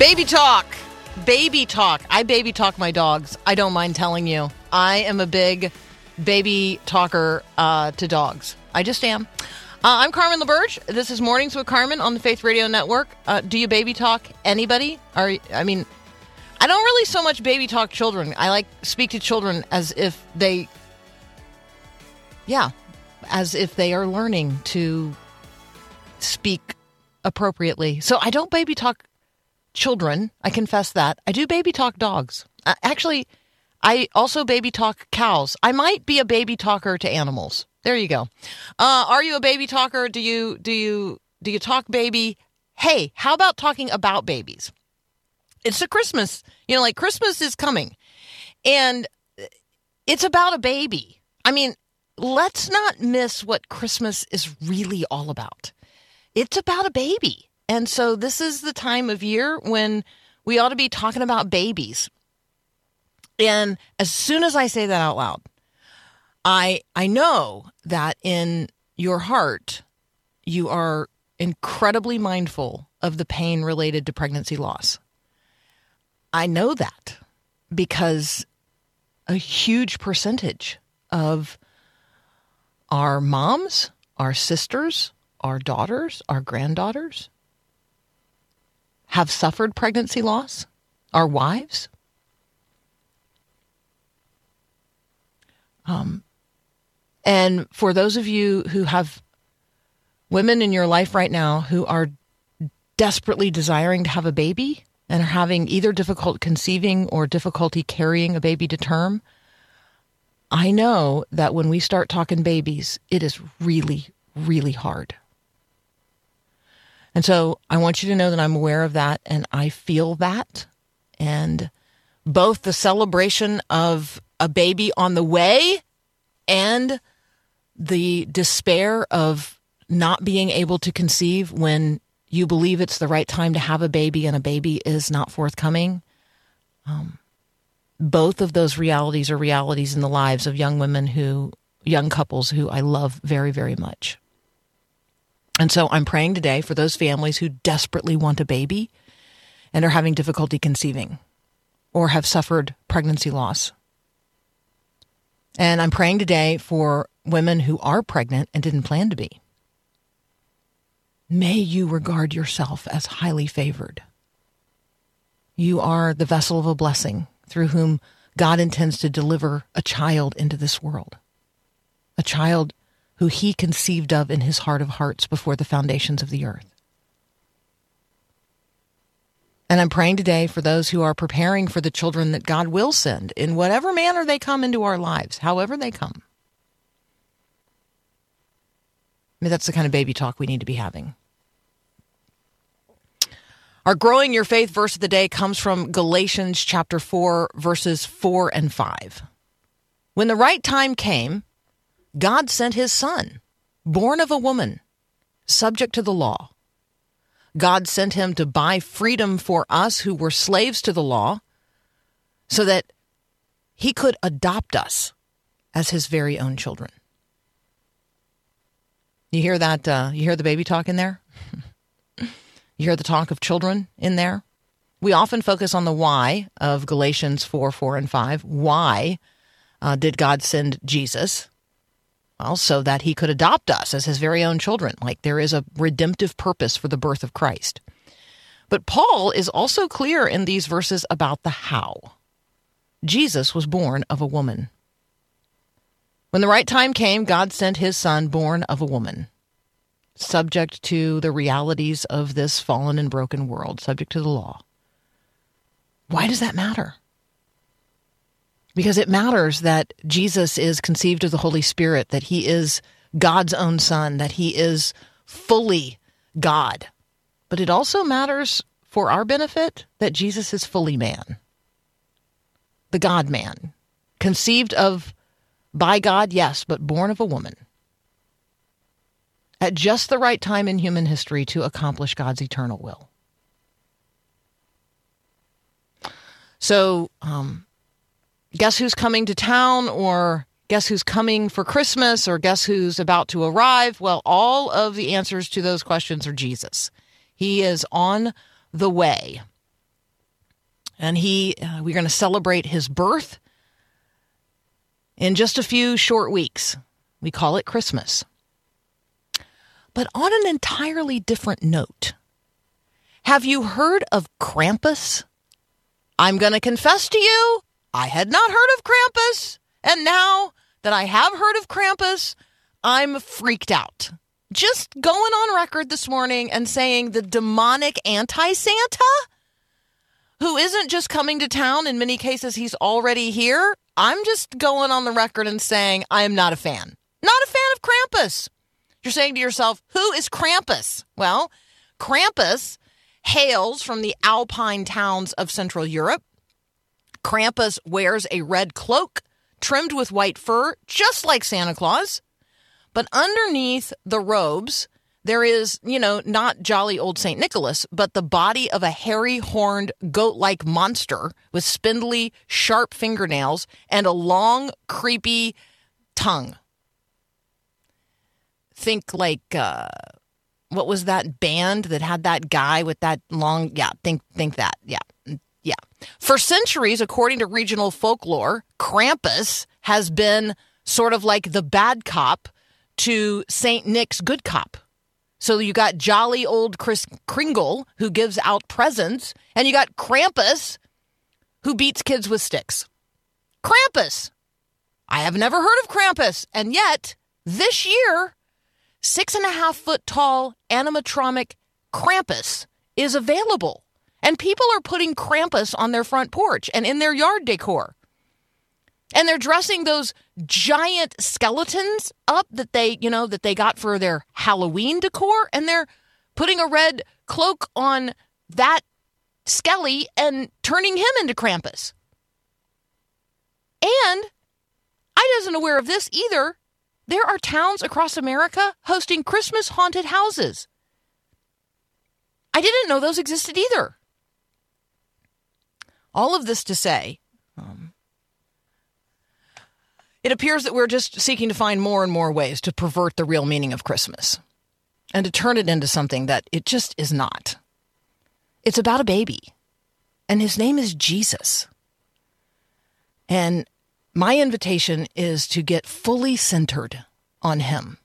Baby talk. Baby talk. I baby talk my dogs. I don't mind telling you. I am a big baby talker uh, to dogs. I just am. Uh, I'm Carmen LaBerge. This is Mornings with Carmen on the Faith Radio Network. Uh, do you baby talk anybody? Are I mean, I don't really so much baby talk children. I like speak to children as if they, yeah, as if they are learning to speak appropriately. So I don't baby talk children. I confess that. I do baby talk dogs. Uh, actually, I also baby talk cows. I might be a baby talker to animals. There you go. Uh, are you a baby talker? Do you do you do you talk baby? Hey, how about talking about babies? It's a Christmas. You know, like Christmas is coming, and it's about a baby. I mean, let's not miss what Christmas is really all about. It's about a baby. And so this is the time of year when we ought to be talking about babies. And as soon as I say that out loud, I I know that in your heart you are incredibly mindful of the pain related to pregnancy loss. I know that because a huge percentage of our moms, our sisters, our daughters, our granddaughters have suffered pregnancy loss, our wives. Um, and for those of you who have women in your life right now who are desperately desiring to have a baby and are having either difficult conceiving or difficulty carrying a baby to term, I know that when we start talking babies, it is really, really hard. And so I want you to know that I'm aware of that and I feel that. And both the celebration of a baby on the way and the despair of not being able to conceive when you believe it's the right time to have a baby and a baby is not forthcoming. Um, both of those realities are realities in the lives of young women who, young couples who I love very, very much. And so I'm praying today for those families who desperately want a baby and are having difficulty conceiving or have suffered pregnancy loss. And I'm praying today for women who are pregnant and didn't plan to be. May you regard yourself as highly favored. You are the vessel of a blessing through whom God intends to deliver a child into this world, a child who he conceived of in his heart of hearts before the foundations of the earth. And I'm praying today for those who are preparing for the children that God will send in whatever manner they come into our lives, however they come. I mean, that's the kind of baby talk we need to be having. Our growing your faith verse of the day comes from Galatians chapter 4, verses 4 and 5. When the right time came, God sent his son, born of a woman, subject to the law. God sent him to buy freedom for us who were slaves to the law so that he could adopt us as his very own children. You hear that? Uh, you hear the baby talk in there? you hear the talk of children in there? We often focus on the why of Galatians 4 4 and 5. Why uh, did God send Jesus? Well, so that he could adopt us as his very own children. Like there is a redemptive purpose for the birth of Christ. But Paul is also clear in these verses about the how. Jesus was born of a woman. When the right time came, God sent his son born of a woman, subject to the realities of this fallen and broken world, subject to the law. Why does that matter? Because it matters that Jesus is conceived of the Holy Spirit, that he is God's own son, that he is fully God. But it also matters for our benefit that Jesus is fully man, the God man, conceived of by God, yes, but born of a woman at just the right time in human history to accomplish God's eternal will. So, um, guess who's coming to town, or guess who's coming for Christmas, or guess who's about to arrive? Well, all of the answers to those questions are Jesus. He is on the way. And he, uh, we're going to celebrate his birth in just a few short weeks. We call it Christmas. But on an entirely different note, have you heard of Krampus? I'm going to confess to you, I had not heard of Krampus. And now that I have heard of Krampus, I'm freaked out. Just going on record this morning and saying the demonic anti Santa, who isn't just coming to town, in many cases, he's already here. I'm just going on the record and saying I am not a fan. Not a fan of Krampus. You're saying to yourself, who is Krampus? Well, Krampus hails from the alpine towns of Central Europe. Krampus wears a red cloak trimmed with white fur, just like Santa Claus. But underneath the robes, there is, you know, not jolly old St. Nicholas, but the body of a hairy horned goat like monster with spindly, sharp fingernails and a long, creepy tongue. Think like, uh, what was that band that had that guy with that long? Yeah, think think that. Yeah, yeah. For centuries, according to regional folklore, Krampus has been sort of like the bad cop to Saint Nick's good cop. So you got jolly old Chris Kringle who gives out presents, and you got Krampus who beats kids with sticks. Krampus. I have never heard of Krampus, and yet this year six and a half foot tall animatronic Krampus is available. And people are putting Krampus on their front porch and in their yard decor. And they're dressing those giant skeletons up that they, you know, that they got for their Halloween decor. And they're putting a red cloak on that Skelly and turning him into Krampus. And I wasn't aware of this either. There are towns across America hosting Christmas haunted houses. I didn't know those existed either. All of this to say, um, it appears that we're just seeking to find more and more ways to pervert the real meaning of Christmas and to turn it into something that it just is not. It's about a baby, and his name is Jesus. And my invitation is to get fully centered on Him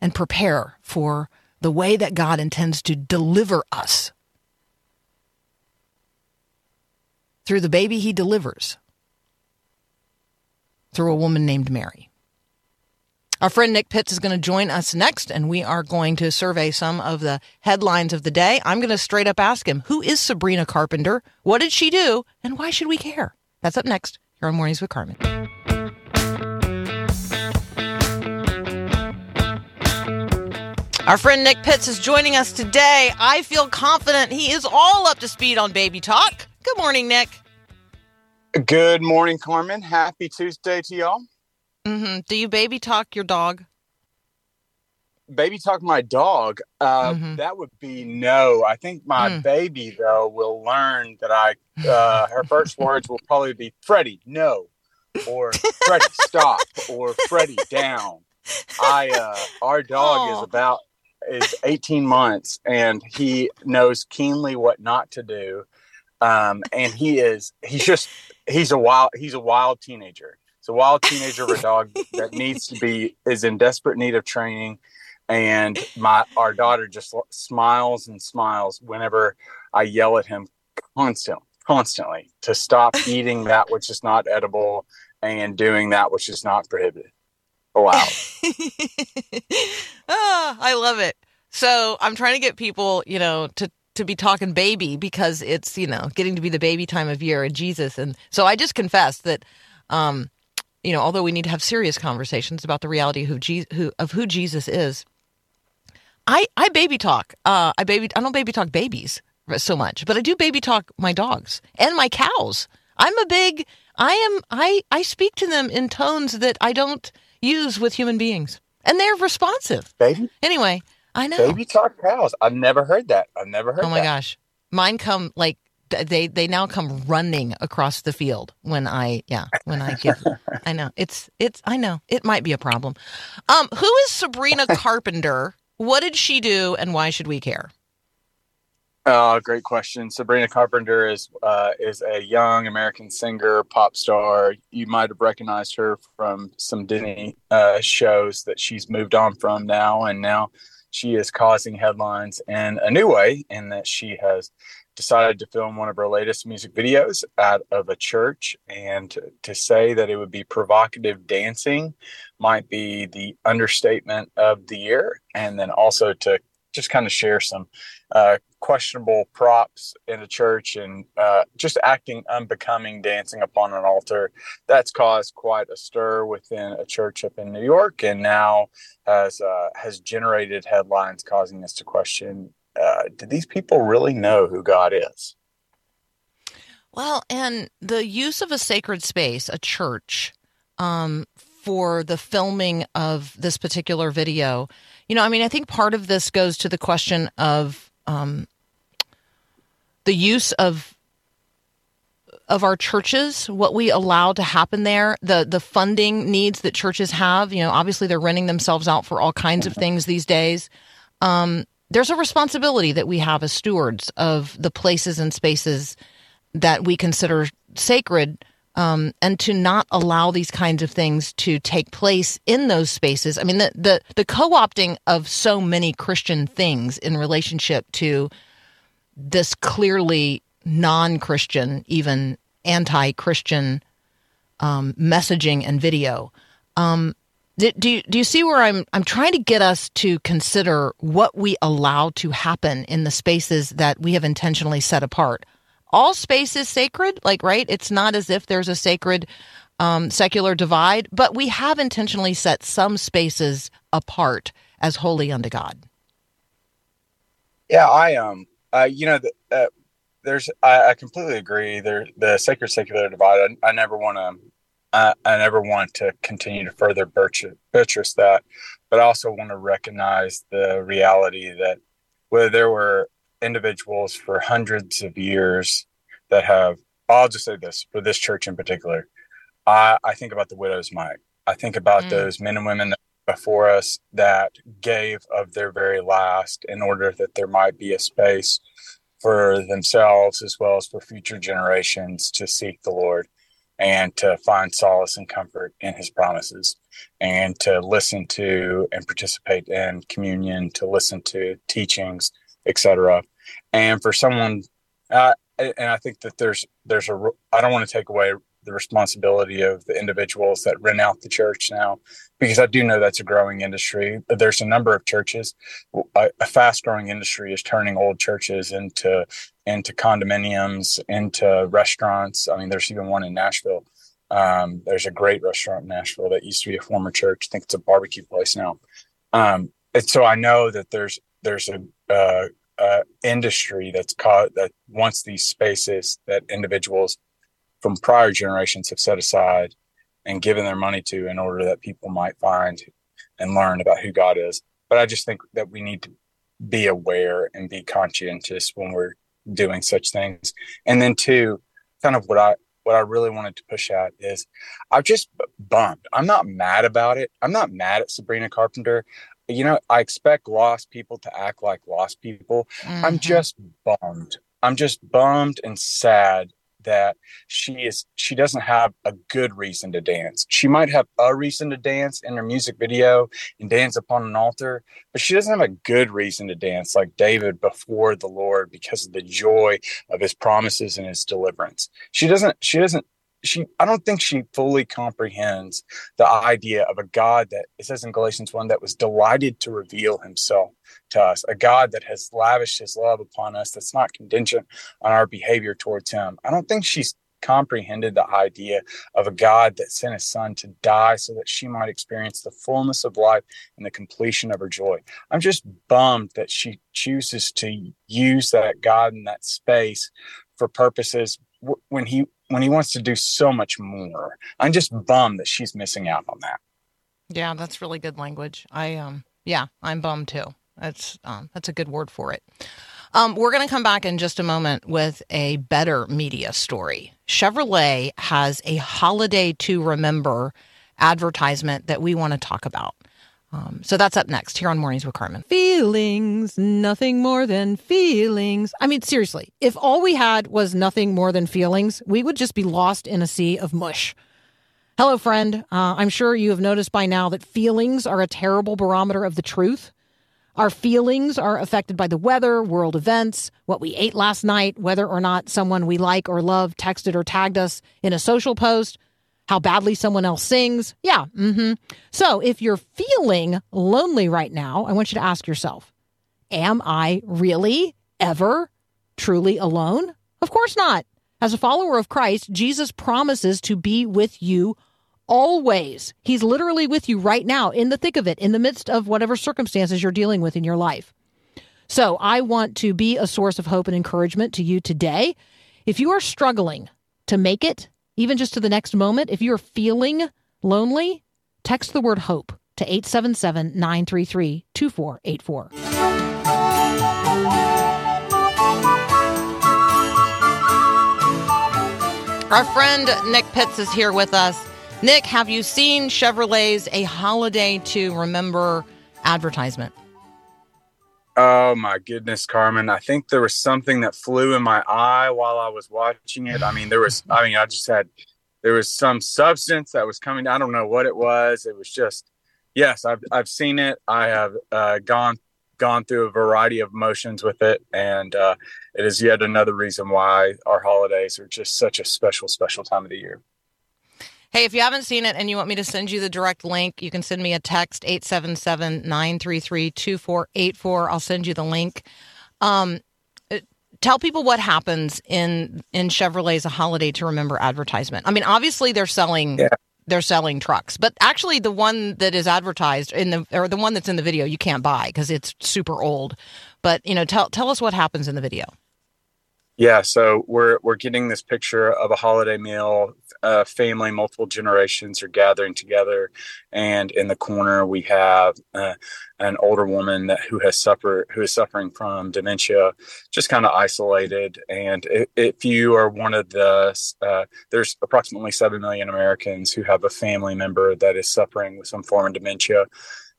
and prepare for the way that God intends to deliver us through the baby He delivers through a woman named Mary. Our friend Nick Pitts is going to join us next, and we are going to survey some of the headlines of the day. I'm going to straight up ask him Who is Sabrina Carpenter? What did she do? And why should we care? That's up next here on Mornings with Carmen. Our friend Nick Pitts is joining us today. I feel confident he is all up to speed on baby talk. Good morning, Nick. Good morning, Carmen. Happy Tuesday to y'all. hmm Do you baby talk your dog? Baby talk my dog. Uh, Mhm. That would be no. I think my Mm. baby though will learn that I. Uh, her first words will probably be Freddie, no, or Freddie, stop, or Freddie, down. I. Uh, our dog Aw. is about is 18 months and he knows keenly what not to do. Um, and he is he's just he's a wild he's a wild teenager. It's a wild teenager of a dog that needs to be is in desperate need of training. And my our daughter just smiles and smiles whenever I yell at him constantly, constantly to stop eating that which is not edible and doing that which is not prohibited. Wow. ah, I love it. So I'm trying to get people, you know, to to be talking baby because it's you know getting to be the baby time of year and Jesus, and so I just confess that, um, you know, although we need to have serious conversations about the reality of who, Je- who of who Jesus is, I I baby talk. Uh, I baby I don't baby talk babies so much, but I do baby talk my dogs and my cows. I'm a big I am I I speak to them in tones that I don't use with human beings. And they're responsive. Baby, Anyway, I know. baby talk cows. I've never heard that. I've never heard oh my that. gosh. Mine come like they they now come running across the field when I yeah, when I give I know. It's it's I know. It might be a problem. Um who is Sabrina Carpenter? What did she do and why should we care? Oh, great question. Sabrina Carpenter is uh, is a young American singer, pop star. You might have recognized her from some Disney uh, shows that she's moved on from now, and now she is causing headlines in a new way. In that she has decided to film one of her latest music videos out of a church, and to, say that it would be provocative dancing might be the understatement of the year. And then also to just kind of share some uh, questionable props in a church and uh, just acting unbecoming dancing upon an altar. That's caused quite a stir within a church up in New York, and now has uh, has generated headlines causing us to question: uh, Did these people really know who God is? Well, and the use of a sacred space, a church, um, for the filming of this particular video, you know, I mean, I think part of this goes to the question of um, the use of of our churches, what we allow to happen there, the the funding needs that churches have. You know, obviously they're renting themselves out for all kinds of things these days. Um, there's a responsibility that we have as stewards of the places and spaces that we consider sacred um, and to not allow these kinds of things to take place in those spaces. I mean, the the, the co-opting of so many Christian things in relationship to this clearly non-Christian, even anti-Christian um, messaging and video. Um, do, do you, do you see where I'm I'm trying to get us to consider what we allow to happen in the spaces that we have intentionally set apart? All space is sacred, like right? It's not as if there's a sacred um, secular divide, but we have intentionally set some spaces apart as holy unto God. Yeah, I um, uh, you know, the, uh, there's I, I completely agree. There, the sacred secular divide. I, I never want to. I, I never want to continue to further buttress, buttress that, but I also want to recognize the reality that whether there were individuals for hundreds of years that have. I'll just say this for this church in particular. I, I think about the widow's mite. I think about Mm. those men and women that before us that gave of their very last in order that there might be a space for themselves as well as for future generations to seek the Lord and to find solace and comfort in his promises and to listen to and participate in communion to listen to teachings etc and for someone uh, and i think that there's there's a i don't want to take away the responsibility of the individuals that rent out the church now because i do know that's a growing industry. There's a number of churches a, a fast growing industry is turning old churches into into condominiums into restaurants. I mean there's even one in nashville. Um, there's a great restaurant in nashville that used to be a former church. I think it's a barbecue place now. Um, and so i know that there's there's a uh, uh, industry that's caught that wants these spaces that individuals from prior generations have set aside and given their money to in order that people might find and learn about who God is. But I just think that we need to be aware and be conscientious when we're doing such things. And then two, kind of what I what I really wanted to push at is I'm just bummed. I'm not mad about it. I'm not mad at Sabrina Carpenter. You know, I expect lost people to act like lost people. I'm Mhm. just bummed. I'm just bummed and sad that she is she doesn't have a good reason to dance. She might have a reason to dance in her music video and dance upon an altar, but she doesn't have a good reason to dance like David before the Lord because of the joy of his promises and his deliverance. She doesn't she doesn't she I don't think she fully comprehends the idea of a God that it says in Galatians 1 that was delighted to reveal himself to us, a God that has lavished his love upon us that's not contingent on our behavior towards him. I don't think she's comprehended the idea of a God that sent his son to die so that she might experience the fullness of life and the completion of her joy. I'm just bummed that she chooses to use that God in that space for purposes when he when he wants to do so much more. I'm just bummed that she's missing out on that. Yeah, that's really good language. I um yeah, I'm bummed too. That's um that's a good word for it. Um, we're going to come back in just a moment with a better media story. Chevrolet has a holiday to remember advertisement that we want to talk about. Um, so that's up next here on Mornings with Carmen. Feelings, nothing more than feelings. I mean, seriously, if all we had was nothing more than feelings, we would just be lost in a sea of mush. Hello, friend. Uh, I'm sure you have noticed by now that feelings are a terrible barometer of the truth. Our feelings are affected by the weather, world events, what we ate last night, whether or not someone we like or love texted or tagged us in a social post, how badly someone else sings. Yeah. Mm-hmm. So if you're feeling lonely right now, I want you to ask yourself, am I really ever truly alone? Of course not. As a follower of Christ, Jesus promises to be with you always. He's literally with you right now in the thick of it, in the midst of whatever circumstances you're dealing with in your life. So I want to be a source of hope and encouragement to you today. If you are struggling to make it, even just to the next moment, if you're feeling lonely, text the word hope to 877 933 2484. Our friend Nick Pitts is here with us. Nick, have you seen Chevrolet's A Holiday to Remember advertisement? Oh my goodness, Carmen. I think there was something that flew in my eye while I was watching it. I mean, there was, I mean, I just had, there was some substance that was coming. I don't know what it was. It was just, yes, I've, I've seen it. I have uh, gone, gone through a variety of motions with it. And uh, it is yet another reason why our holidays are just such a special, special time of the year. Hey, if you haven't seen it and you want me to send you the direct link, you can send me a text 877-933-2484. I'll send you the link. Um, uh, tell people what happens in in Chevrolet's a holiday to remember advertisement. I mean, obviously they're selling yeah. they're selling trucks, but actually the one that is advertised in the or the one that's in the video you can't buy because it's super old. But, you know, tell tell us what happens in the video. Yeah, so we're we're getting this picture of a holiday meal. A family, multiple generations are gathering together, and in the corner we have uh, an older woman that who has suffered who is suffering from dementia, just kind of isolated. And if, if, you are one of the, uh, there's approximately seven million Americans who have a family member that is suffering with some form of dementia.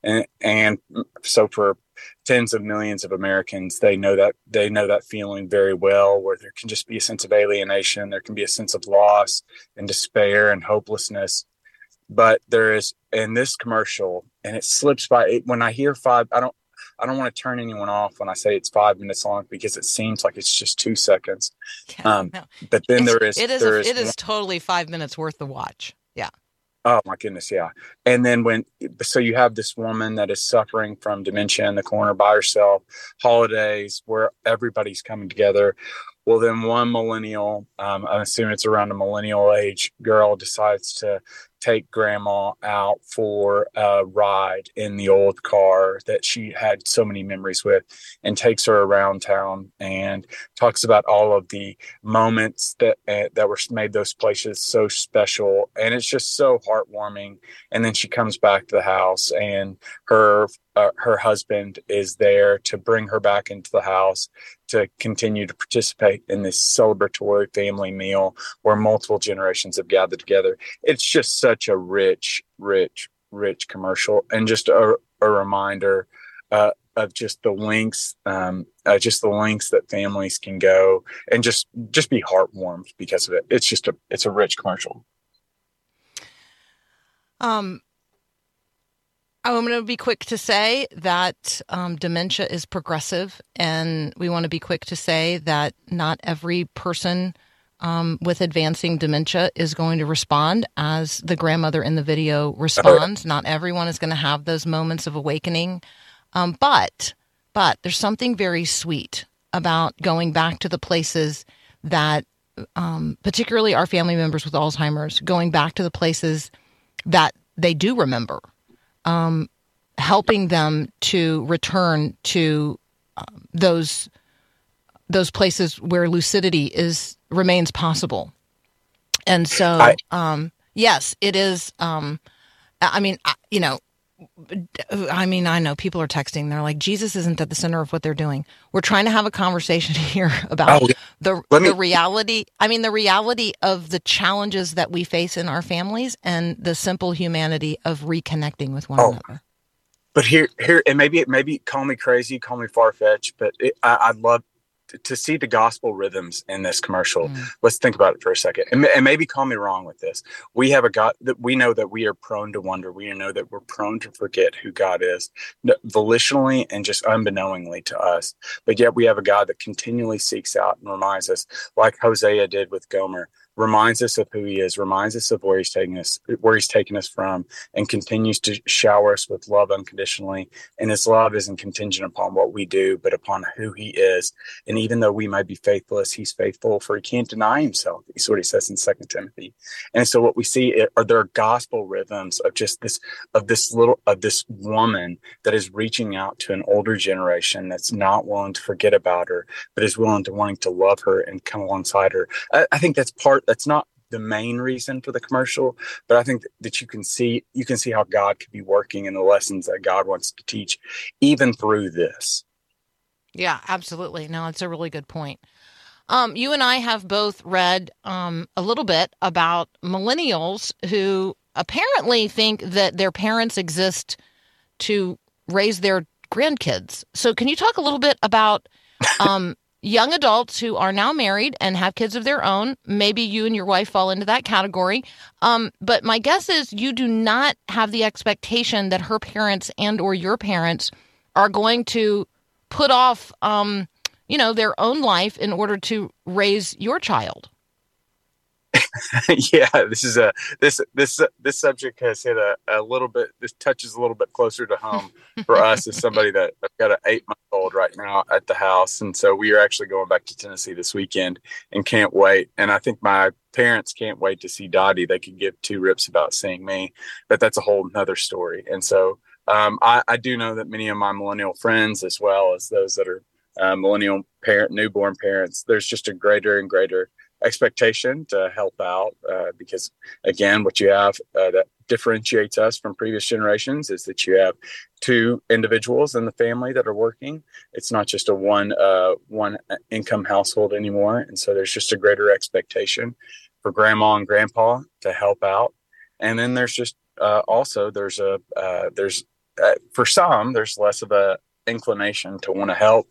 And, and so for tens of millions of Americans, they know that they know that feeling very well, where there can just be a sense of alienation, there can be a sense of loss and despair and hopelessness. But there is in this commercial, and it slips by. When I hear five, I don't. I don't want to turn anyone off when I say it's five minutes long because it seems like it's just two seconds. Yeah, um, no. But then it's, there is it is a, is it is totally five minutes worth the watch. Oh my goodness, yeah. And then when so you have this woman that is suffering from dementia in the corner by herself, holidays where everybody's coming together. Well, then one millennial, um, I'm assuming it's around a millennial age girl, decides to take grandma out for a ride in the old car that she had so many memories with and takes her around town and talks about all of the moments that uh, that were made those places so special. And it's just so heartwarming. And then she comes back to the house and her uh, her husband is there to bring her back into the house to continue to participate in this celebratory family meal where multiple generations have gathered together. It's just such a rich, rich, rich commercial and just a, a reminder uh, of just the links, um, uh, just the links that families can go and just just be heartwarmed because of it. It's just a it's a rich commercial. Um, I'm going to be quick to say that um, dementia is progressive, and we want to be quick to say that not every person um, with advancing dementia is going to respond as the grandmother in the video responds. Not everyone is going to have those moments of awakening, um, but but there's something very sweet about going back to the places that, um, particularly our family members with Alzheimer's, going back to the places that they do remember, um, helping them to return to um, those those places where lucidity is remains possible. And so, I- um, yes, it is. Um, I I mean, I- you know, I mean, I know people are texting. They're like, Jesus isn't at the center of what they're doing. We're trying to have a conversation here about Oh, yeah. the me- the reality. I mean, the reality of the challenges that we face in our families and the simple humanity of reconnecting with one Oh. another. but here here and maybe maybe call me crazy call me far-fetched but it, I, i'd love to, see the gospel rhythms in this commercial Mm. let's think about it for a second. And, and maybe call me wrong with this. We have a god that we know that we are prone to wonder. We know that we're prone to forget who god is volitionally and just unbeknowingly to us. But yet we have a god that continually seeks out and reminds us like hosea did with gomer reminds us of who he is reminds us of where he's taking us where he's taken us from and continues to shower us with love unconditionally. And his love isn't contingent upon what we do, but upon who he is. And even though we might be faithless, he's faithful, for he can't deny himself. Is what he says in Second Timothy. And so what we see are there gospel rhythms of just this of this little of this woman that is reaching out to an older generation that's not willing to forget about her, but is willing to wanting to love her and come alongside her. I, I think that's part that's not the main reason for the commercial but I think that you can see you can see how God could be working in the lessons that God wants to teach, even through this. Yeah, absolutely. No, it's a really good point. Um, you and I have both read um, a little bit about millennials who apparently think that their parents exist to raise their grandkids. So, can you talk a little bit about um, young adults who are now married and have kids of their own? Maybe you and your wife fall into that category. Um, but my guess is you do not have the expectation that her parents and or your parents are going to put off um, you know their own life in order to raise your child yeah, this is a this this this subject has hit a, a little bit. This touches a little bit closer to home for us as somebody that I've got an eight month old right now at the house, and so we are actually going back to Tennessee this weekend and can't wait. And I think my parents can't wait to see Dottie. They could give two rips about seeing me, but that's a whole nother story. And so um, I, I do know that many of my millennial friends, as well as those that are uh, millennial parent, newborn parents, there's just a greater and greater expectation to help out uh, because again what you have uh, that differentiates us from previous generations is that you have two individuals in the family that are working. It's not just a one uh, one income household anymore. And so there's just a greater expectation for grandma and grandpa to help out. And then there's just uh, also there's a uh, there's uh, for some there's less of a inclination to want to help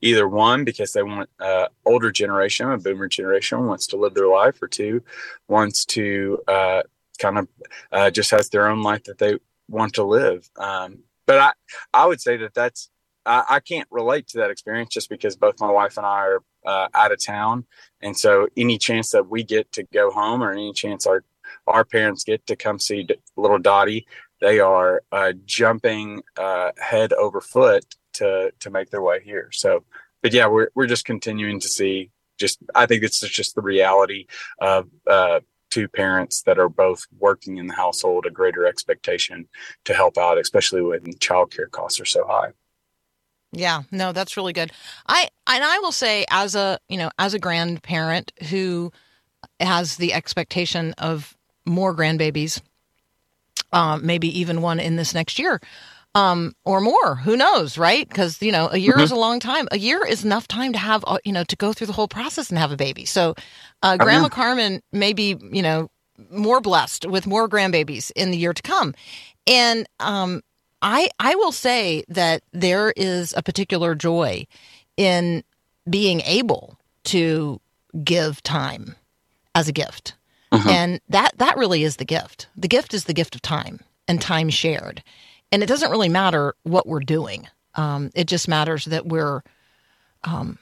either one because they want uh, older generation a boomer generation wants to live their life or two wants to uh, kind of uh, just has their own life that they want to live. Um, but i i would say that that's I, I can't relate to that experience just because both my wife and i are uh, out of town. And so any chance that we get to go home or any chance our our parents get to come see little dottie they are uh, jumping uh, head over foot to to make their way here. So, but yeah, we're we're just continuing to see. Just I think it's just the reality of uh, two parents that are both working in the household, a greater expectation to help out, especially when childcare costs are so high. Yeah, no, that's really good. I and I will say as a, you know, as a grandparent who has the expectation of more grandbabies, um, maybe even one in this next year, um, or more. Who knows, right? Because you know, a year is a long time. A year is enough time to have, uh, you know, to go through the whole process and have a baby. So, uh, Grandma. Carmen may be, you know, more blessed with more grandbabies in the year to come, and um, I I will say that there is a particular joy in being able to give time as a gift. Mhm. And that that really is the gift. The gift is the gift of time and time shared. And it doesn't really matter what we're doing. Um, it just matters that we're um,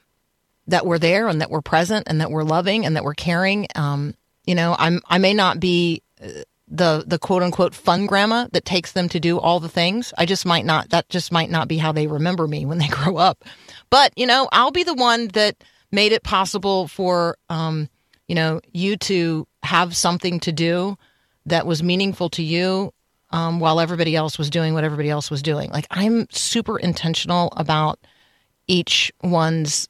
that we're there and that we're present and that we're loving and that we're caring. Um, you know, I'm I may not be uh, the the quote unquote fun grandma that takes them to do all the things. I just might not. That just might not be how they remember me when they grow up. But you know, I'll be the one that made it possible for um, you know you to have something to do that was meaningful to you um, while everybody else was doing what everybody else was doing. Like I'm super intentional about each one's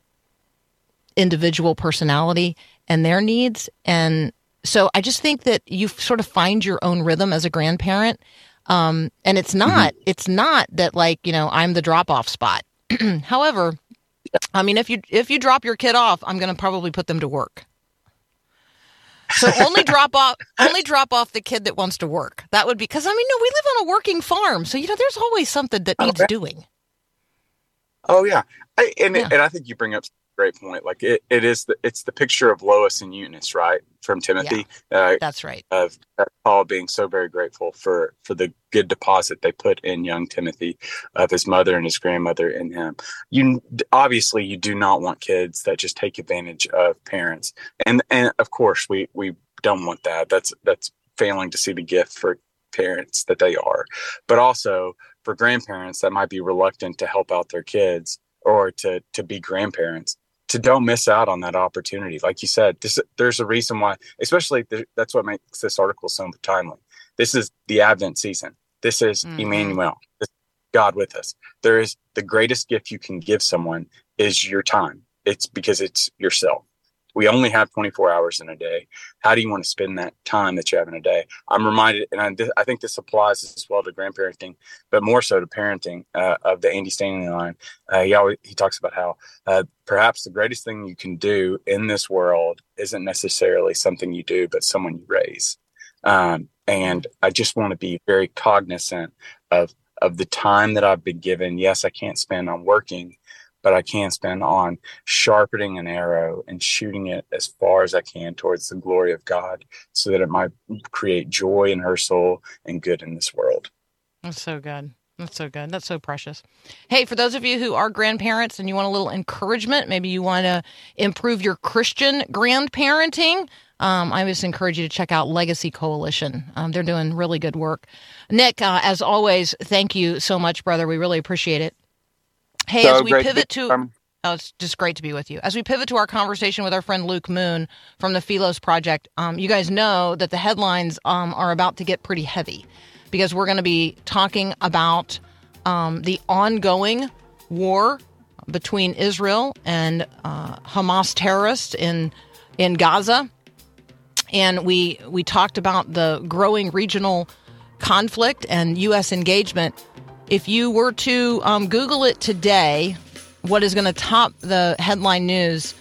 individual personality and their needs. And so I just think that you sort of find your own rhythm as a grandparent. Um, and it's not, mm-hmm. it's not that like, you know, I'm the drop off spot. However, I mean, if you, if you drop your kid off, I'm going to probably put them to work. So only drop off, only drop off the kid that wants to work. That would be because I mean, no, we live on a working farm, so you know, there's always something that oh, needs okay. doing. Oh yeah, I, and yeah. and I think you bring up great point. Like it, it is the it's the picture of Lois and Eunice, right, from Timothy. Yeah, uh, that's right. Of Paul being so very grateful for for the good deposit they put in young Timothy, of his mother and his grandmother in him. You obviously you do not want kids that just take advantage of parents, and and of course we we don't want that. That's that's failing to see the gift for parents that they are, but also for grandparents that might be reluctant to help out their kids or to to be grandparents to don't miss out on that opportunity. Like you said, this, there's a reason why, especially that's what makes this article so timely. This is the Advent season. This is mm-hmm. Emmanuel, this God with us. There is the greatest gift you can give someone is your time. It's because it's yourself we only have 24 hours in a day. How do you want to spend that time that you have in a day? I'm reminded, and I, I think this applies as well to grandparenting, but more so to parenting uh, of the Andy Stanley line. Uh, he always, he talks about how uh, perhaps the greatest thing you can do in this world isn't necessarily something you do, but someone you raise. Um, and I just want to be very cognizant of of the time that I've been given. Yes, I can't spend on working, but I can spend on sharpening an arrow and shooting it as far as I can towards the glory of God so that it might create joy in her soul and good in this world. That's so good. That's so good. That's so precious. Hey, for those of you who are grandparents and you want a little encouragement, maybe you want to improve your Christian grandparenting, um, I just encourage you to check out Legacy Coalition. Um, they're doing really good work. Nick, uh, as always, thank you so much, brother. We really appreciate it. Hey, so as we pivot to, to oh, it's just great to be with you. As we pivot to our conversation with our friend Luke Moon from the Philos Project, um, you guys know that the headlines um, are about to get pretty heavy because we're going to be talking about um, the ongoing war between Israel and uh, Hamas terrorists in in Gaza, and we we talked about the growing regional conflict and U.S. engagement if you were to um, Google it today, what is going to top the headline news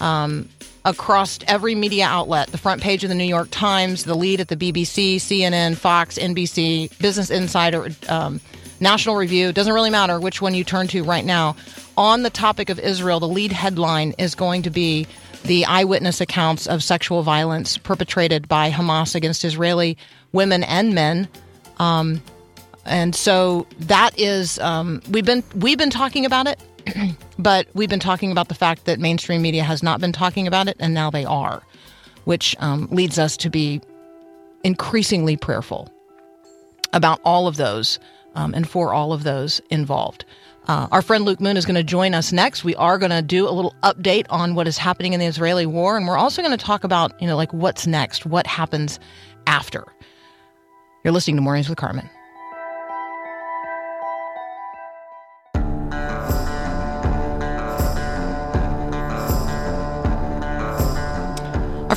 um, across every media outlet the front page of the New York Times, the lead at the BBC, CNN, Fox, NBC, Business Insider, um, National Review, doesn't really matter which one you turn to right now. On the topic of Israel, the lead headline is going to be the eyewitness accounts of sexual violence perpetrated by Hamas against Israeli women and men. Um, and so that is um, we've been we've been talking about it, but we've been talking about the fact that mainstream media has not been talking about it, and now they are, which um, leads us to be increasingly prayerful about all of those um, and for all of those involved. Uh, our friend Luke Moon is going to join us next. We are going to do a little update on what is happening in the Israeli war, and we're also going to talk about, you know, like what's next, what happens after. You're listening to Mornings with Carmen.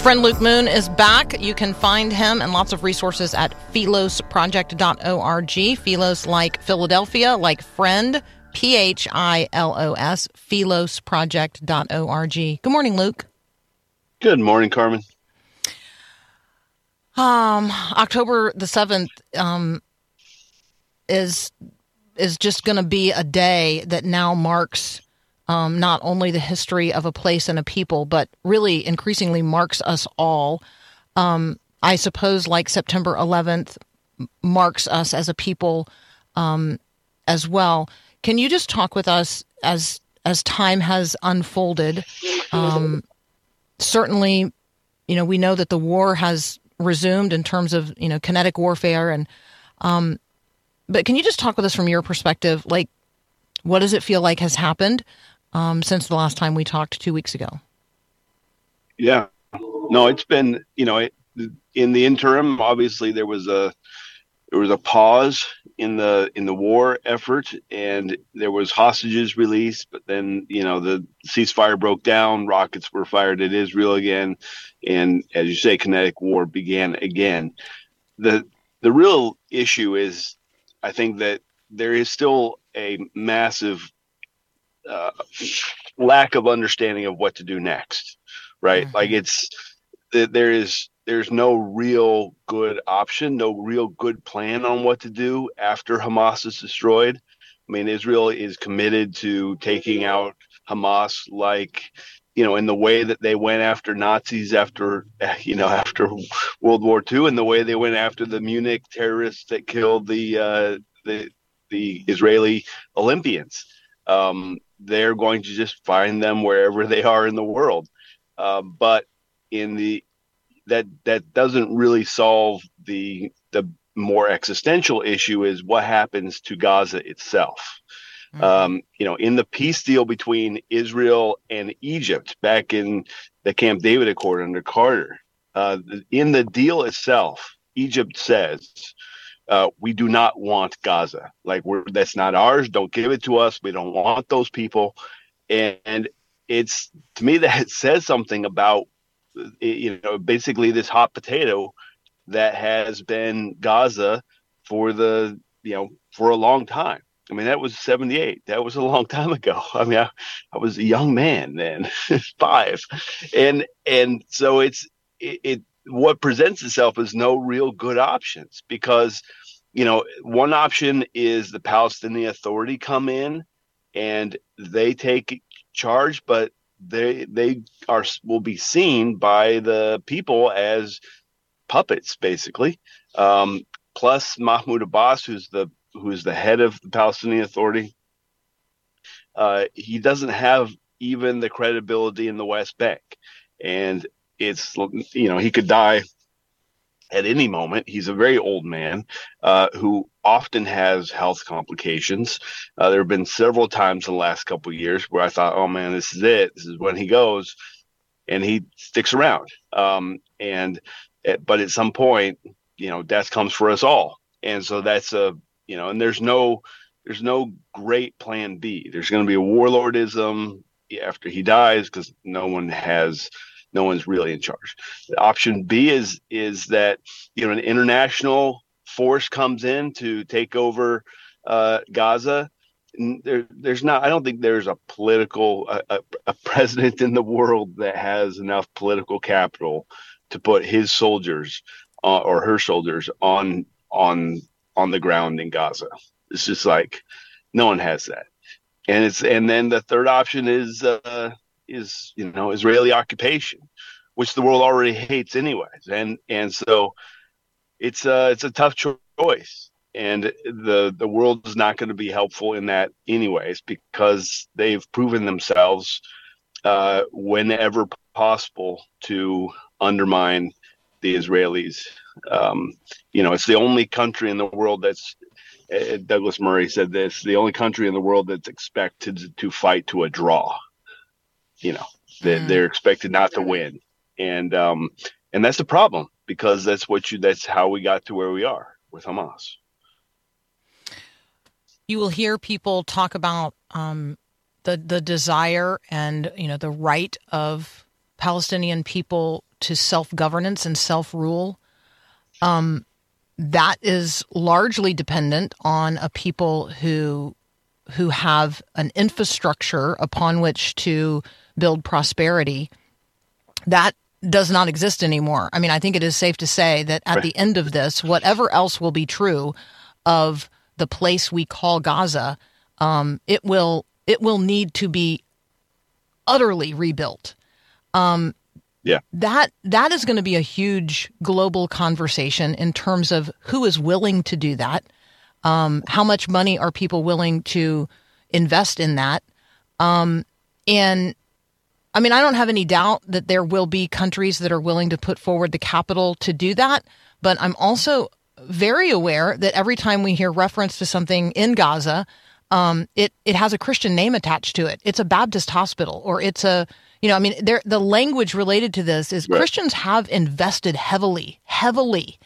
Friend Luke Moon is back. You can find him and lots of resources at philosproject.org. Philos like Philadelphia, like friend, P H I L O S, philosproject.org. Good morning, Luke. Good morning, Carmen. Um, October the 7th um, is is just going to be a day that now marks um, not only the history of a place and a people, but really increasingly marks us all. Um, I suppose, like September 11th, marks us as a people um, as well. Can you just talk with us as as time has unfolded. Um, certainly, you know, we know that the war has resumed in terms of you know kinetic warfare, and um, but can you just talk with us from your perspective, like what does it feel like has happened um, since the last time we talked two weeks ago? Yeah, no, it's been you know it, in the interim. Obviously, there was a there was a pause in the in the war effort, and there was hostages released. But then you know the ceasefire broke down. Rockets were fired at Israel again, and as you say, kinetic war began again. the The real issue is, I think that there is still a massive uh, lack of understanding of what to do next right? Mhm. like it's there is there's no real good option no real good plan on what to do after hamas is destroyed. I mean israel is committed to taking out hamas like you know in the way that they went after nazis after you know after world war ii and the way they went after the munich terrorists that killed the uh the the israeli olympians. Um they're going to just find them wherever they are in the world um, but in the that that doesn't really solve the the more existential issue is what happens to Gaza itself. Um, you know, in the peace deal between Israel and Egypt back in the Camp David Accord under Carter, uh, in the deal itself, Egypt says uh, we do not want Gaza. Like we're that's not ours. Don't give it to us. We don't want those people. And, and it's to me that says something about you know basically this hot potato that has been Gaza for the you know for a long time. I mean that was 78. That was a long time ago. I mean I, I was a young man then, 5. And and so it's it, it what presents itself is no real good options because you know one option is the Palestinian Authority come in and they take charge but they they are will be seen by the people as puppets basically. Um, plus mahmoud abbas who's the who's the head of the palestinian authority uh, he doesn't have even the credibility in the west bank. And it's you know he could die at any moment. He's a very old man uh, who often has health complications. Uh, there have been several times in the last couple of years where I thought, "Oh man, this is it. This is when he goes," and he sticks around. Um, and at, but at some point, you know, death comes for us all, and so that's a you know, and there's no there's no great plan B. There's going to be a warlordism after he dies because no one has no one's really in charge. Option B is is that you know an international force comes in to take over uh, Gaza. There, there's not. I don't think there's a political a, a, president in the world that has enough political capital to put his soldiers uh, or her soldiers on on on the ground in Gaza. It's just like no one has that. And it's and then the third option is uh, is you know Israeli occupation, which the world already hates anyways, and and so it's uh it's a tough choice, and the the world is not going to be helpful in that anyways because they've proven themselves uh, whenever possible to undermine the Israelis. Um, you know, it's the only country in the world that's uh, Douglas Murray said this: the only country in the world that's expected to fight to a draw you know that Mm. they're expected not to win and um and that's the problem because that's what you that's how we got to where we are with hamas you will hear people talk about um, the the desire and you know the right of Palestinian people to self governance and self rule. Um, that is largely dependent on a people who who have an infrastructure upon which to build prosperity. That does not exist anymore. I mean, I think it is safe to say that at Right. the end of this, whatever else will be true of the place we call Gaza, um, it will it will need to be utterly rebuilt. Um, Yeah. that that is going to be a huge global conversation in terms of who is willing to do that. Um, how much money are people willing to invest in that? Um, and I mean, I don't have any doubt that there will be countries that are willing to put forward the capital to do that. But I'm also very aware that every time we hear reference to something in Gaza, um, it it has a Christian name attached to it. It's a Baptist hospital, or it's a you know, I mean, there the language related to this is Right. Christians have invested heavily, heavily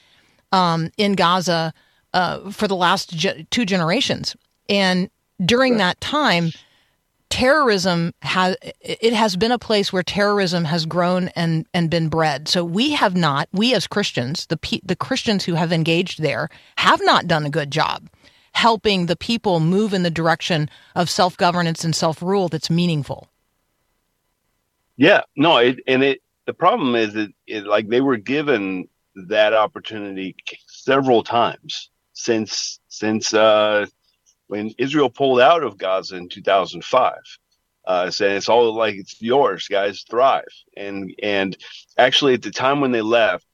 um, in Gaza uh, for the last ge- two generations, and during that time, terrorism has it has been a place where terrorism has grown and and been bred. So we have not, we as Christians, the the Christians who have engaged there, have not done a good job helping the people move in the direction of self governance and self rule that's meaningful. Yeah, no, it and it the problem is that it, like they were given that opportunity several times since since uh when Israel pulled out of Gaza in 2005. Uh, saying it's all like it's yours, guys, thrive. And and actually, at the time when they left,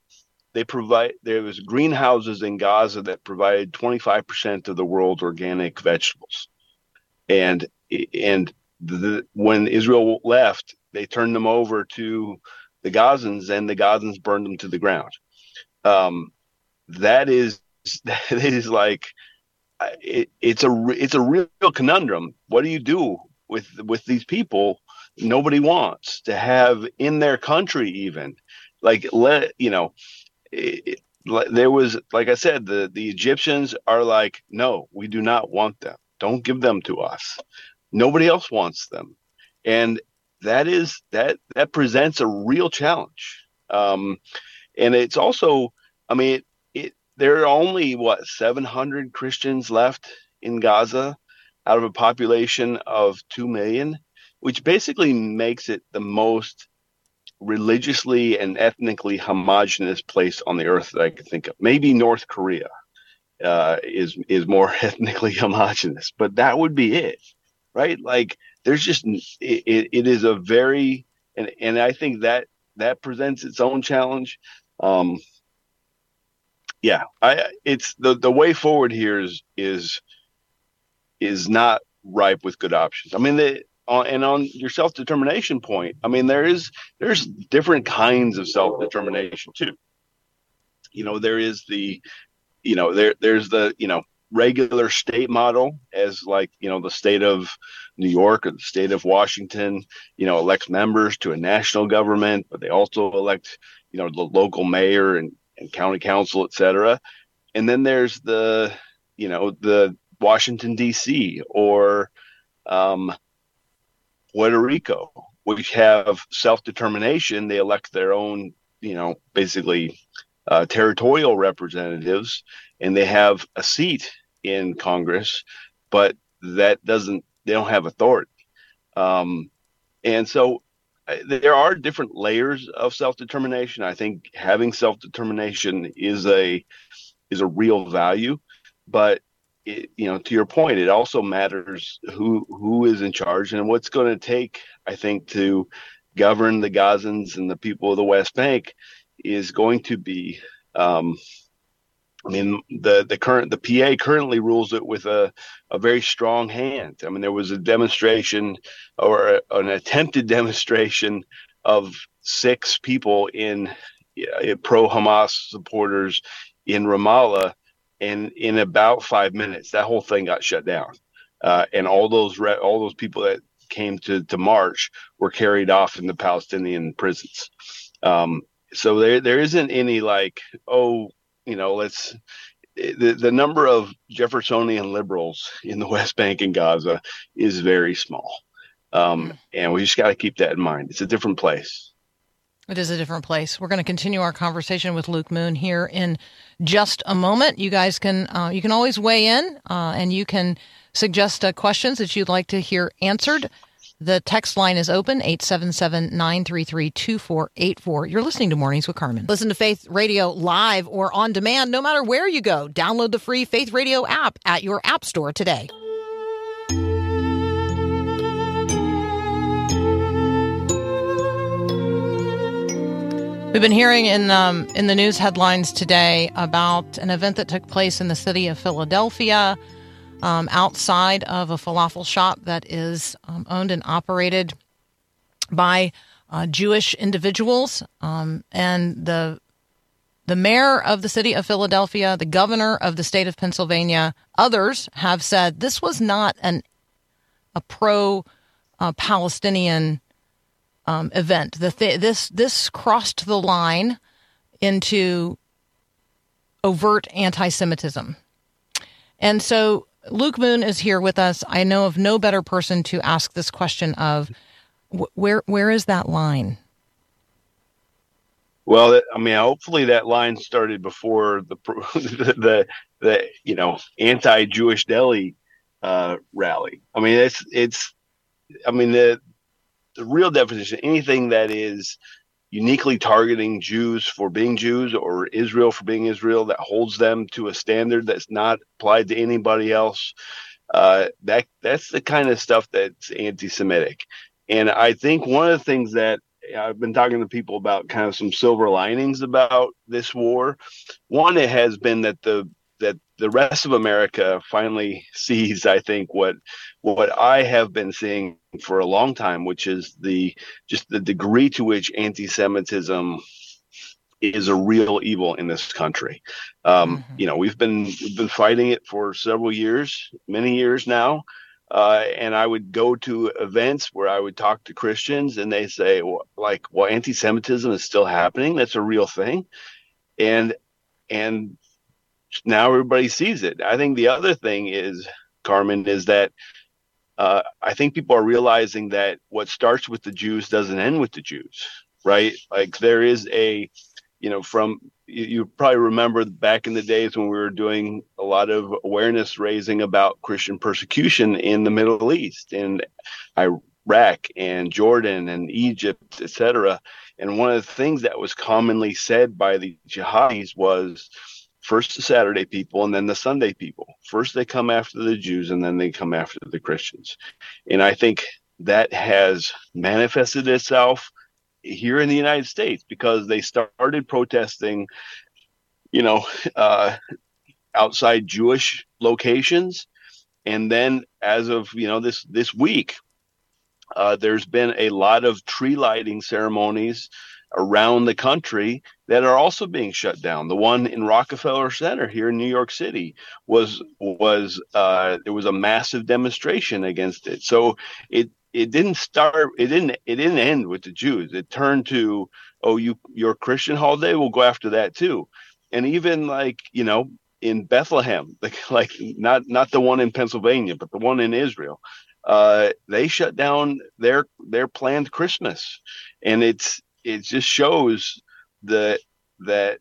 they provide there was greenhouses in Gaza that provided 25 percent of the world's organic vegetables, and and the, when Israel left, they turned them over to the Gazans, and the Gazans burned them to the ground. Um, that is that is like it, it's a it's a real conundrum. What do you do with with these people? Nobody wants to have in their country, even like let you know. It, it- there was, like I said, the the Egyptians are like, no, we do not want them. Don't give them to us. Nobody else wants them, and that is that that presents a real challenge. Um, and it's also, I mean, there are only what 700 Christians left in Gaza out of a population of 2 million, which basically makes it the most religiously and ethnically homogenous place on the earth that I can think of. Maybe North Korea uh, is is more ethnically homogenous, but that would be it, right? Like there's just it, it, is a very and and I think that that presents its own challenge. Um, yeah, I it's the the way forward here is is is not ripe with good options. I mean, the on, and on your self determination point, I mean there is there's different kinds of self determination too. You know, there is the you know there there's the you know regular state model as like you know the state of New York or the state of Washington, you know, elects members to a national government, but they also elect you know the local mayor and, and county council, et cetera. And then there's the you know the Washington D.C. or um, Puerto Rico, which have self determination. They elect their own, you know, basically uh, territorial representatives, and they have a seat in Congress, but that doesn't. They don't have authority. Um, and so there are different layers of self determination. I think having self determination is a is a real value, but it, you know, to your point, it also matters who who is in charge and what's going to take. I think to govern the Gazans and the people of the West Bank is going to be. Um, I mean, the the current the PA currently rules it with a a very strong hand. I mean, there was a demonstration or a, an attempted demonstration of six people in pro Hamas supporters in Ramallah and in about five minutes, that whole thing got shut down, uh, and all those re- all those people that came to to march were carried off in the Palestinian prisons. Um, so there there isn't any like oh you know let's the the number of Jeffersonian liberals in the West Bank and Gaza is very small, um, and we just got to keep that in mind. It's a different place. It is a different place. We're going to continue our conversation with Luke Moon here in just a moment. You guys can uh, you can always weigh in uh, and you can suggest uh, questions that you'd like to hear answered. The text line is open 877-933-2484. You're listening to Mornings with Carmen. Listen to Faith Radio live or on demand no matter where you go. Download the free Faith Radio app at your app store today. We've been hearing in um, in the news headlines today about an event that took place in the city of Philadelphia. Um, outside of a falafel shop that is um, owned and operated by uh, Jewish individuals, um, and the the mayor of the city of Philadelphia, the governor of the state of Pennsylvania, others have said this was not an a pro uh, Palestinian um, event. The th- this this crossed the line into overt anti-Semitism, and so Luke Moon is here with us. I know of no better person to ask this question of wh- where where is that line? Well, I mean, hopefully that line started before the the the, the you know anti-Jewish deli uh, rally. I mean, it's it's. I mean the the real definition anything that is uniquely targeting Jews for being Jews or Israel for being Israel that holds them to a standard that's not applied to anybody else. Uh, that that's the kind of stuff that's anti-Semitic, and I think one of the things that I've been talking to people about kind of some silver linings about this war. One, it has been that the the rest of America finally sees, I think, what what I have been seeing for a long time, which is the just the degree to which anti-Semitism is a real evil in this country. Um, Mhm. You know, we've been we've been fighting it for several years, many years now. Uh, and I would go to events where I would talk to Christians, and they say, well, like, well, anti-Semitism is still happening. That's a real thing, and and now everybody sees it. I think the other thing is, Carmen, is that uh, I think people are realizing that what starts with the Jews doesn't end with the Jews, right? Like there is a, you know, from you, you probably remember back in the days when we were doing a lot of awareness raising about Christian persecution in the Middle East, and Iraq and Jordan and Egypt, etc. And one of the things that was commonly said by the jihadis was first the Saturday people and then the Sunday people. First they come after the Jews and then they come after the Christians. And I think that has manifested itself here in the United States because they started protesting, you know, uh, outside Jewish locations. And then as of, you know, this, this week, uh, there's been a lot of tree lighting ceremonies around the country that are also being shut down. The one in Rockefeller Center here in New York City was was uh, there was a massive demonstration against it. So it it didn't start. It didn't it didn't end with the Jews. It turned to oh you your Christian holiday. We'll go after that too. And even like you know in Bethlehem, like like not not the one in Pennsylvania, but the one in Israel. Uh, they shut down their their planned Christmas, and it's it just shows that that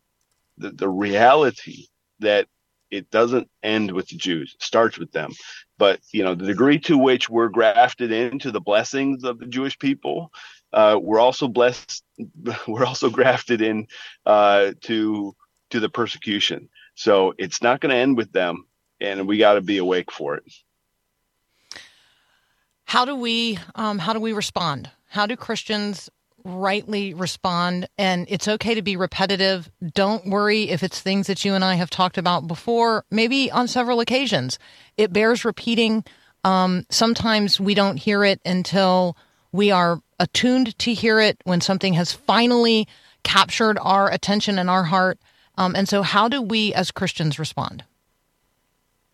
the, the reality that it doesn't end with the Jews. It starts with them. But you know, the degree to which we're grafted into the blessings of the Jewish people, uh, we're also blessed. We're also grafted in uh, to to the persecution. So it's not going to end with them, and we got to be awake for it. How do we um, how do we respond? How do Christians rightly respond? And it's okay to be repetitive. Don't worry if it's things that you and I have talked about before, maybe on several occasions. It bears repeating. Um, sometimes we don't hear it until we are attuned to hear it when something has finally captured our attention and our heart. Um, and so, how do we as Christians respond?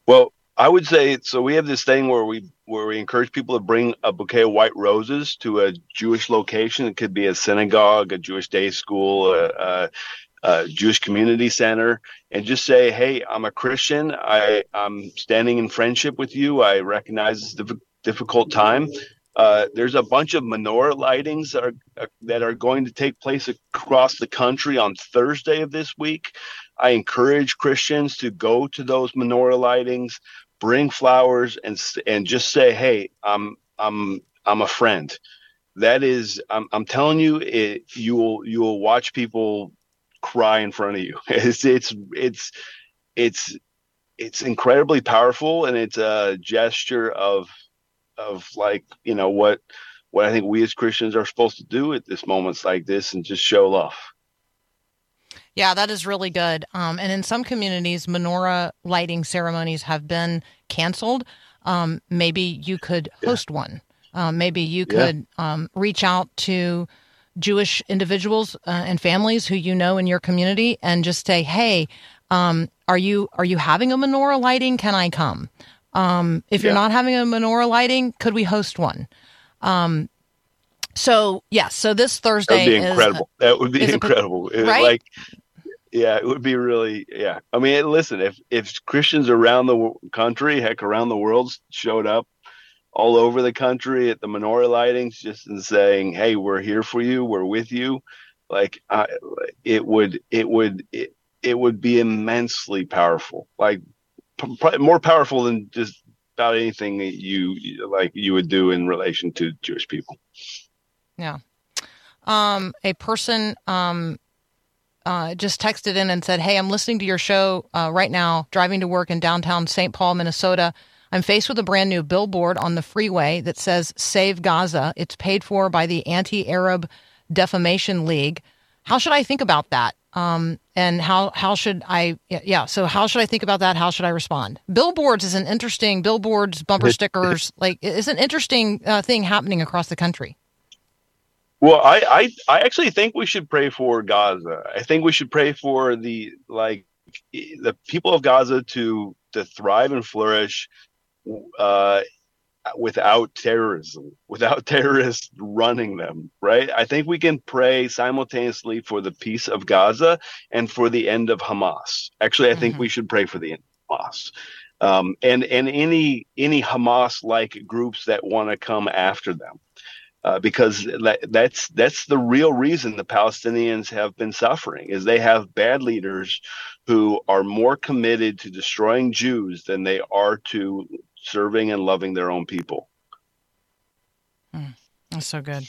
Well, I would say so. We have this thing where we where we encourage people to bring a bouquet of white roses to a Jewish location. It could be a synagogue, a Jewish day school, a, a, a Jewish community center, and just say, "Hey, I'm a Christian. I I'm standing in friendship with you. I recognize this diff- difficult time." Uh, there's a bunch of menorah lightings that are uh, that are going to take place across the country on Thursday of this week. I encourage Christians to go to those menorah lightings, bring flowers, and and just say, "Hey, I'm I'm I'm a friend." That is, I'm I'm telling you, it, you will you will watch people cry in front of you. It's it's it's it's it's incredibly powerful, and it's a gesture of of like you know what what I think we as Christians are supposed to do at this moments like this, and just show love. Yeah, that is really good. Um, and in some communities, menorah lighting ceremonies have been canceled. Um, maybe you could host one. Um, maybe you Yeah. could um, reach out to Jewish individuals uh, and families who you know in your community and just say, "Hey, um, are you are you having a menorah lighting? Can I come? Um, if you're Yeah. not having a menorah lighting, could we host one?" Um, so yes, so this That Thursday would be is incredible. that would be is a- incredible. Right? Like, yeah, it would be really. Yeah, I mean, listen, if if Christians around the country, heck, around the world, showed up all over the country at the menorah lightings, just in saying, "Hey, we're here for you. We're with you," like, I, it would, it would, it, it would be immensely powerful. Like, p- more powerful than just about anything that you like you would do in relation to Jewish people. Yeah. Um, a person um, uh, just texted in and said, Hey, I'm listening to your show uh, right now, driving to work in downtown St. Paul, Minnesota. I'm faced with a brand new billboard on the freeway that says Save Gaza. It's paid for by the Anti Arab Defamation League. How should I think about that? Um, and how, how should I, yeah, so how should I think about that? How should I respond? Billboards is an interesting, billboards, bumper stickers, like, is an interesting uh, thing happening across the country. Well, I, I I actually think we should pray for Gaza. I think we should pray for the like the people of Gaza to to thrive and flourish uh, without terrorism, without terrorists running them. Right? I think we can pray simultaneously for the peace of Gaza and for the end of Hamas. Actually, I think Mhm. we should pray for the end of Hamas. Um, and and any any Hamas like groups that want to come after them uh, because that, that's that's the real reason the Palestinians have been suffering is they have bad leaders who are more committed to destroying Jews than they are to serving and loving their own people. That's so good.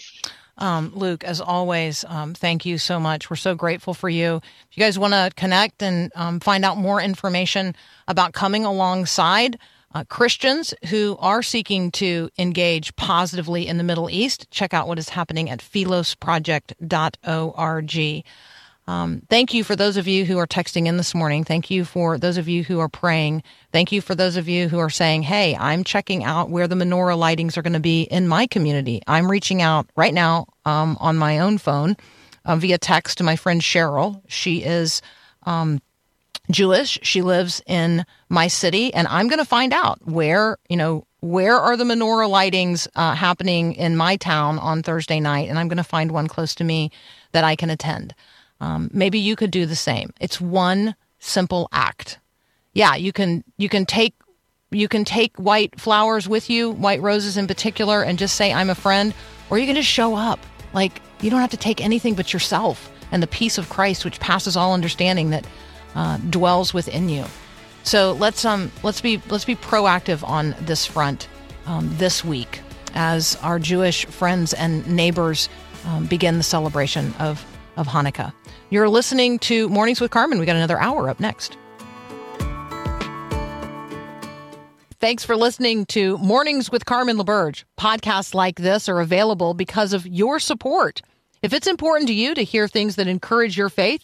Um, Luke, as always, um, thank you so much. We're so grateful for you. If you guys want to connect and um, find out more information about coming alongside uh, Christians who are seeking to engage positively in the Middle East, check out what is happening at philosproject.org. Um, thank you for those of you who are texting in this morning. Thank you for those of you who are praying. Thank you for those of you who are saying, Hey, I'm checking out where the menorah lightings are going to be in my community. I'm reaching out right now um, on my own phone uh, via text to my friend Cheryl. She is um, Jewish. She lives in my city, and I'm going to find out where, you know, where are the menorah lightings uh, happening in my town on Thursday night, and I'm going to find one close to me that I can attend. Um, maybe you could do the same. It's one simple act. Yeah, you can you can take you can take white flowers with you, white roses in particular, and just say I'm a friend, or you can just show up. Like you don't have to take anything but yourself and the peace of Christ, which passes all understanding, that uh, dwells within you. So let's um let's be let's be proactive on this front um, this week as our Jewish friends and neighbors um, begin the celebration of of Hanukkah. You're listening to Mornings with Carmen. We got another hour up next. Thanks for listening to Mornings with Carmen LaBerge. Podcasts like this are available because of your support. If it's important to you to hear things that encourage your faith,